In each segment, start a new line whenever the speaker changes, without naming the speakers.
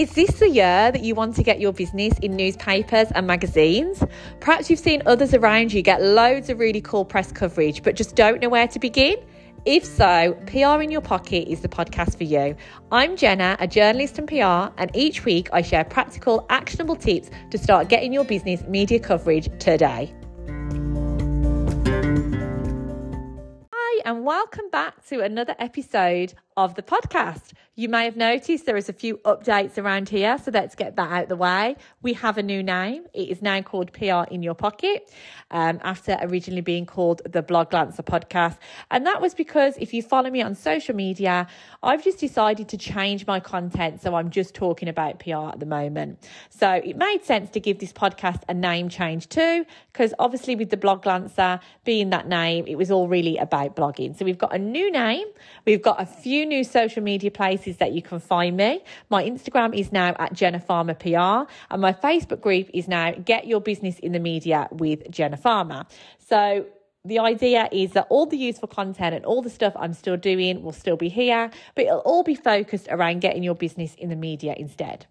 Is this the year that you want to get your business in newspapers and magazines? Perhaps you've seen others around you get loads of really cool press coverage, but just don't know where to begin? If so, PR in Your Pocket is the podcast for you. I'm Jenna, a journalist and PR, and each week I share practical, actionable tips to start getting your business media coverage today. Hi, and welcome back to another episode of the podcast. You may have noticed there is a few updates around here, so let's get that out of the way. We have a new name. It is now called PR in Your Pocket, um, after originally being called the Bloglancer podcast. And that was because if you follow me on social media, I've just decided to change my content, so I'm just talking about PR at the moment. So it made sense to give this podcast a name change too, because obviously with the Bloglancer being that name, it was all really about blogging. So we've got a new name, we've got a few new social media places that you can find me. My Instagram is now at Jenna Farmer PR, and my Facebook group is now Get Your Business in the Media with Jenna Farmer. So the idea is that all the useful content and all the stuff I'm still doing will still be here, but it'll all be focused around getting your business in the media instead.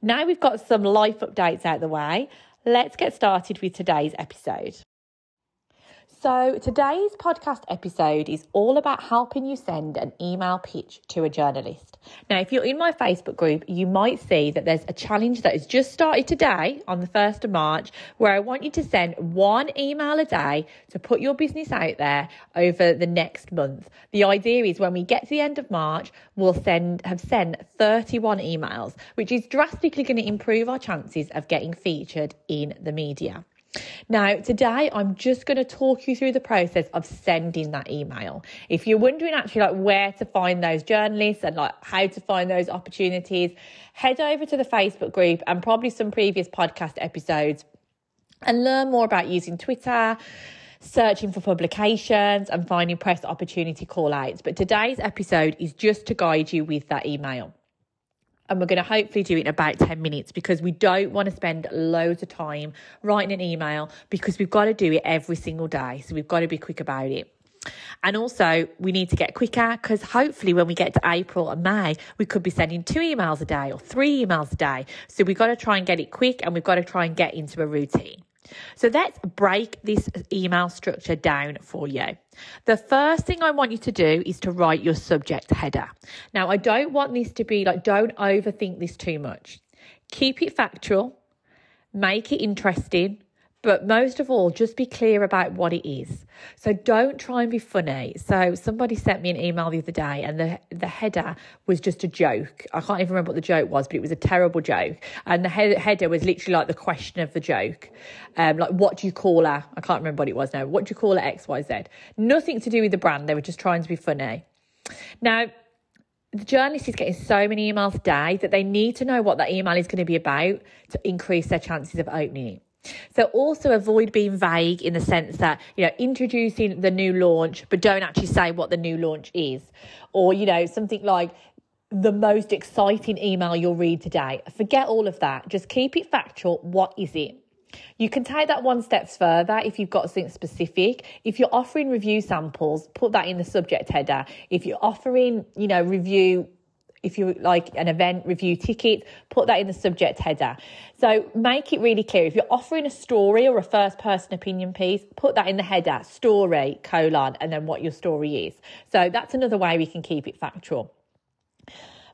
Now we've got some life updates out the way, let's get started with today's episode. So, today's podcast episode is all about helping you send an email pitch to a journalist. Now, if you're in my Facebook group, you might see that there's a challenge that has just started today on the 1st of March where I want you to send one email a day to put your business out there over the next month. The idea is when we get to the end of March, we'll send have sent 31 emails, which is drastically going to improve our chances of getting featured in the media. Now, today I'm just going to talk you through the process of sending that email. If you're wondering actually like where to find those journalists and like how to find those opportunities, head over to the Facebook group and probably some previous podcast episodes and learn more about using Twitter, searching for publications and finding press opportunity call outs. But today's episode is just to guide you with that email and we're going to hopefully do it in about 10 minutes because we don't want to spend loads of time writing an email because we've got to do it every single day. So we've got to be quick about it. And also, we need to get quicker because hopefully, when we get to April and May, we could be sending two emails a day or three emails a day. So, we've got to try and get it quick and we've got to try and get into a routine. So let's break this email structure down for you. The first thing I want you to do is to write your subject header. Now, I don't want this to be like, don't overthink this too much. Keep it factual, make it interesting, but most of all, just be clear about what it is. So don't try and be funny. So somebody sent me an email the other day and the, the header was just a joke. I can't even remember what the joke was, but it was a terrible joke. And the he- header was literally like the question of the joke. Um, like, what do you call her? I can't remember what it was now. What do you call her XYZ? Nothing to do with the brand. They were just trying to be funny. Now, the journalist is getting so many emails a day that they need to know what that email is going to be about to increase their chances of opening it. So also avoid being vague in the sense that, you know, introducing the new launch, but don't actually say what the new launch is. Or, you know, something like the most exciting email you'll read today. Forget all of that. Just keep it factual. What is it? You can take that one step further if you've got something specific. If you're offering review samples, put that in the subject header. If you're offering, you know, review if you like an event review ticket, put that in the subject header. So make it really clear. If you're offering a story or a first person opinion piece, put that in the header, story, colon, and then what your story is. So that's another way we can keep it factual.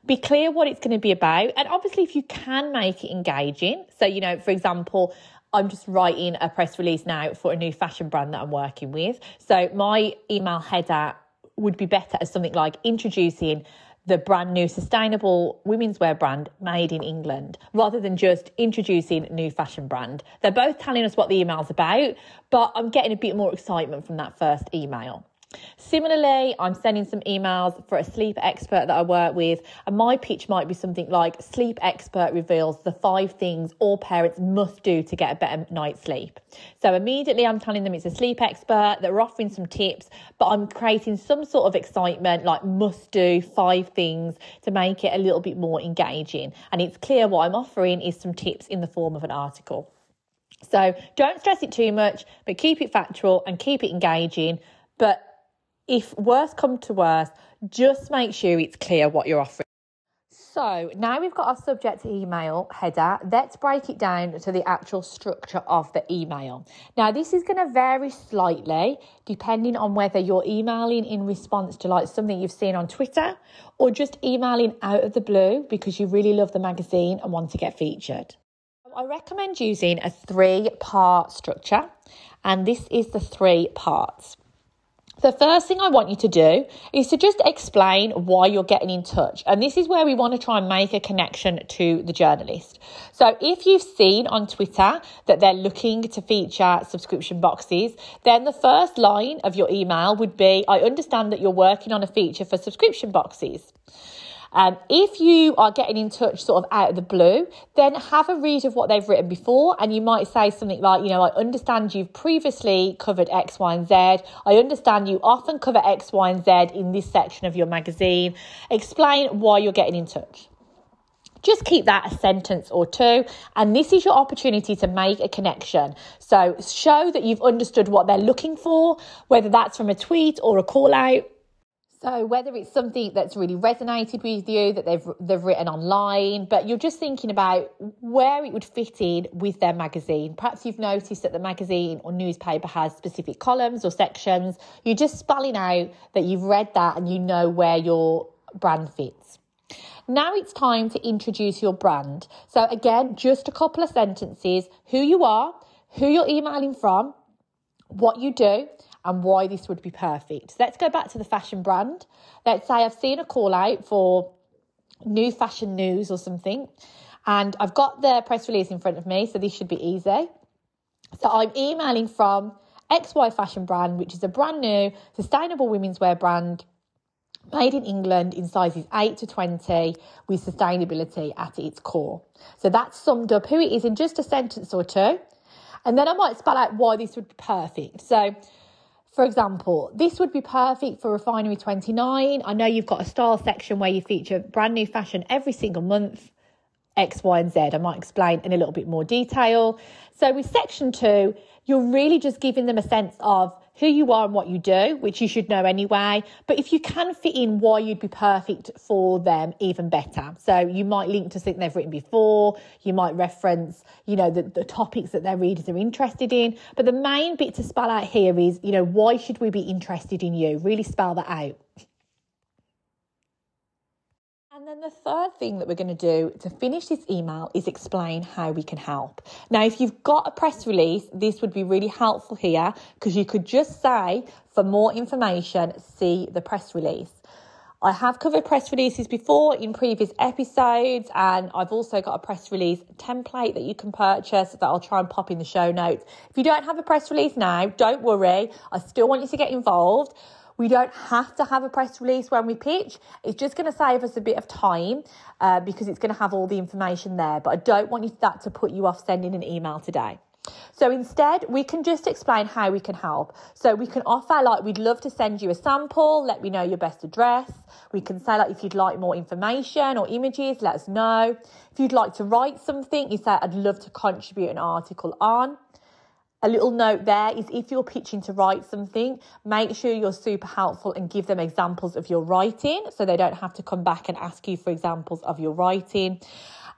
Be clear what it's going to be about. And obviously, if you can make it engaging, so, you know, for example, I'm just writing a press release now for a new fashion brand that I'm working with. So my email header would be better as something like introducing the brand new sustainable women's wear brand made in England rather than just introducing new fashion brand. They're both telling us what the email's about, but I'm getting a bit more excitement from that first email. Similarly, I'm sending some emails for a sleep expert that I work with, and my pitch might be something like Sleep expert reveals the five things all parents must do to get a better night's sleep. So immediately I'm telling them it's a sleep expert, that we're offering some tips, but I'm creating some sort of excitement like must do five things to make it a little bit more engaging. And it's clear what I'm offering is some tips in the form of an article. So don't stress it too much, but keep it factual and keep it engaging. But if worse come to worse, just make sure it's clear what you're offering. So now we've got our subject email header. Let's break it down to the actual structure of the email. Now, this is going to vary slightly depending on whether you're emailing in response to like something you've seen on Twitter or just emailing out of the blue because you really love the magazine and want to get featured. I recommend using a three part structure, and this is the three parts. The first thing I want you to do is to just explain why you're getting in touch. And this is where we want to try and make a connection to the journalist. So if you've seen on Twitter that they're looking to feature subscription boxes, then the first line of your email would be I understand that you're working on a feature for subscription boxes. Um, if you are getting in touch sort of out of the blue, then have a read of what they've written before, and you might say something like, you know, I understand you've previously covered X, Y, and Z. I understand you often cover X, Y, and Z in this section of your magazine. Explain why you're getting in touch just keep that a sentence or two. And this is your opportunity to make a connection. So show that you've understood what they're looking for, whether that's from a tweet or a call out. So whether it's something that's really resonated with you that they've they've written online, but you're just thinking about where it would fit in with their magazine. Perhaps you've noticed that the magazine or newspaper has specific columns or sections. You're just spelling out that you've read that and you know where your brand fits. Now it's time to introduce your brand. So again, just a couple of sentences, who you are, who you're emailing from, what you do, and why this would be perfect. So let's go back to the fashion brand. Let's say I've seen a call out for new fashion news or something, and I've got the press release in front of me, so this should be easy. So I'm emailing from XY Fashion Brand, which is a brand new sustainable women's wear brand made in England in sizes 8 to 20 with sustainability at its core. So that's summed up who it is in just a sentence or two. And then I might spell out why this would be perfect. So for example, this would be perfect for Refinery 29. I know you've got a style section where you feature brand new fashion every single month, X, Y, and Z. I might explain in a little bit more detail. So, with section two, you're really just giving them a sense of who you are and what you do, which you should know anyway. But if you can fit in why you'd be perfect for them, even better. So you might link to something they've written before, you might reference, you know, the, the topics that their readers are interested in. But the main bit to spell out here is, you know, why should we be interested in you? Really spell that out. And then the third thing that we're going to do to finish this email is explain how we can help. Now, if you've got a press release, this would be really helpful here because you could just say, for more information, see the press release. I have covered press releases before in previous episodes, and I've also got a press release template that you can purchase that I'll try and pop in the show notes. If you don't have a press release now, don't worry. I still want you to get involved. We don't have to have a press release when we pitch. It's just going to save us a bit of time uh, because it's going to have all the information there. But I don't want you that to put you off sending an email today. So instead, we can just explain how we can help. So we can offer, like, we'd love to send you a sample, let me know your best address. We can say, like, if you'd like more information or images, let us know. If you'd like to write something, you say, I'd love to contribute an article on a little note there is if you're pitching to write something, make sure you're super helpful and give them examples of your writing so they don't have to come back and ask you for examples of your writing.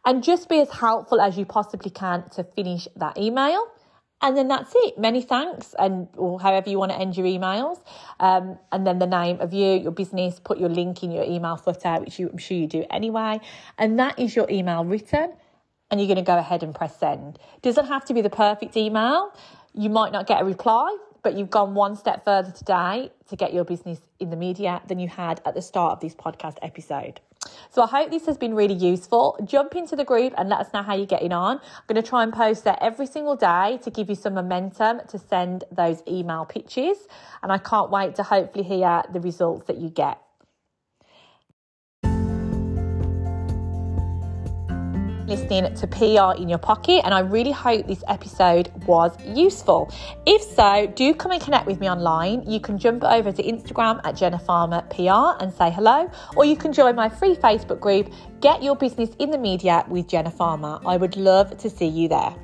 And just be as helpful as you possibly can to finish that email. And then that's it. Many thanks, and or however you want to end your emails. Um, and then the name of you, your business, put your link in your email footer, which you, I'm sure you do anyway. And that is your email written and you're going to go ahead and press send. Doesn't have to be the perfect email. You might not get a reply, but you've gone one step further today to get your business in the media than you had at the start of this podcast episode. So I hope this has been really useful. Jump into the group and let us know how you're getting on. I'm going to try and post there every single day to give you some momentum to send those email pitches. And I can't wait to hopefully hear the results that you get. Listening to PR in your pocket, and I really hope this episode was useful. If so, do come and connect with me online. You can jump over to Instagram at Jenna Farmer PR and say hello, or you can join my free Facebook group, Get Your Business in the Media with Jenna Farmer. I would love to see you there.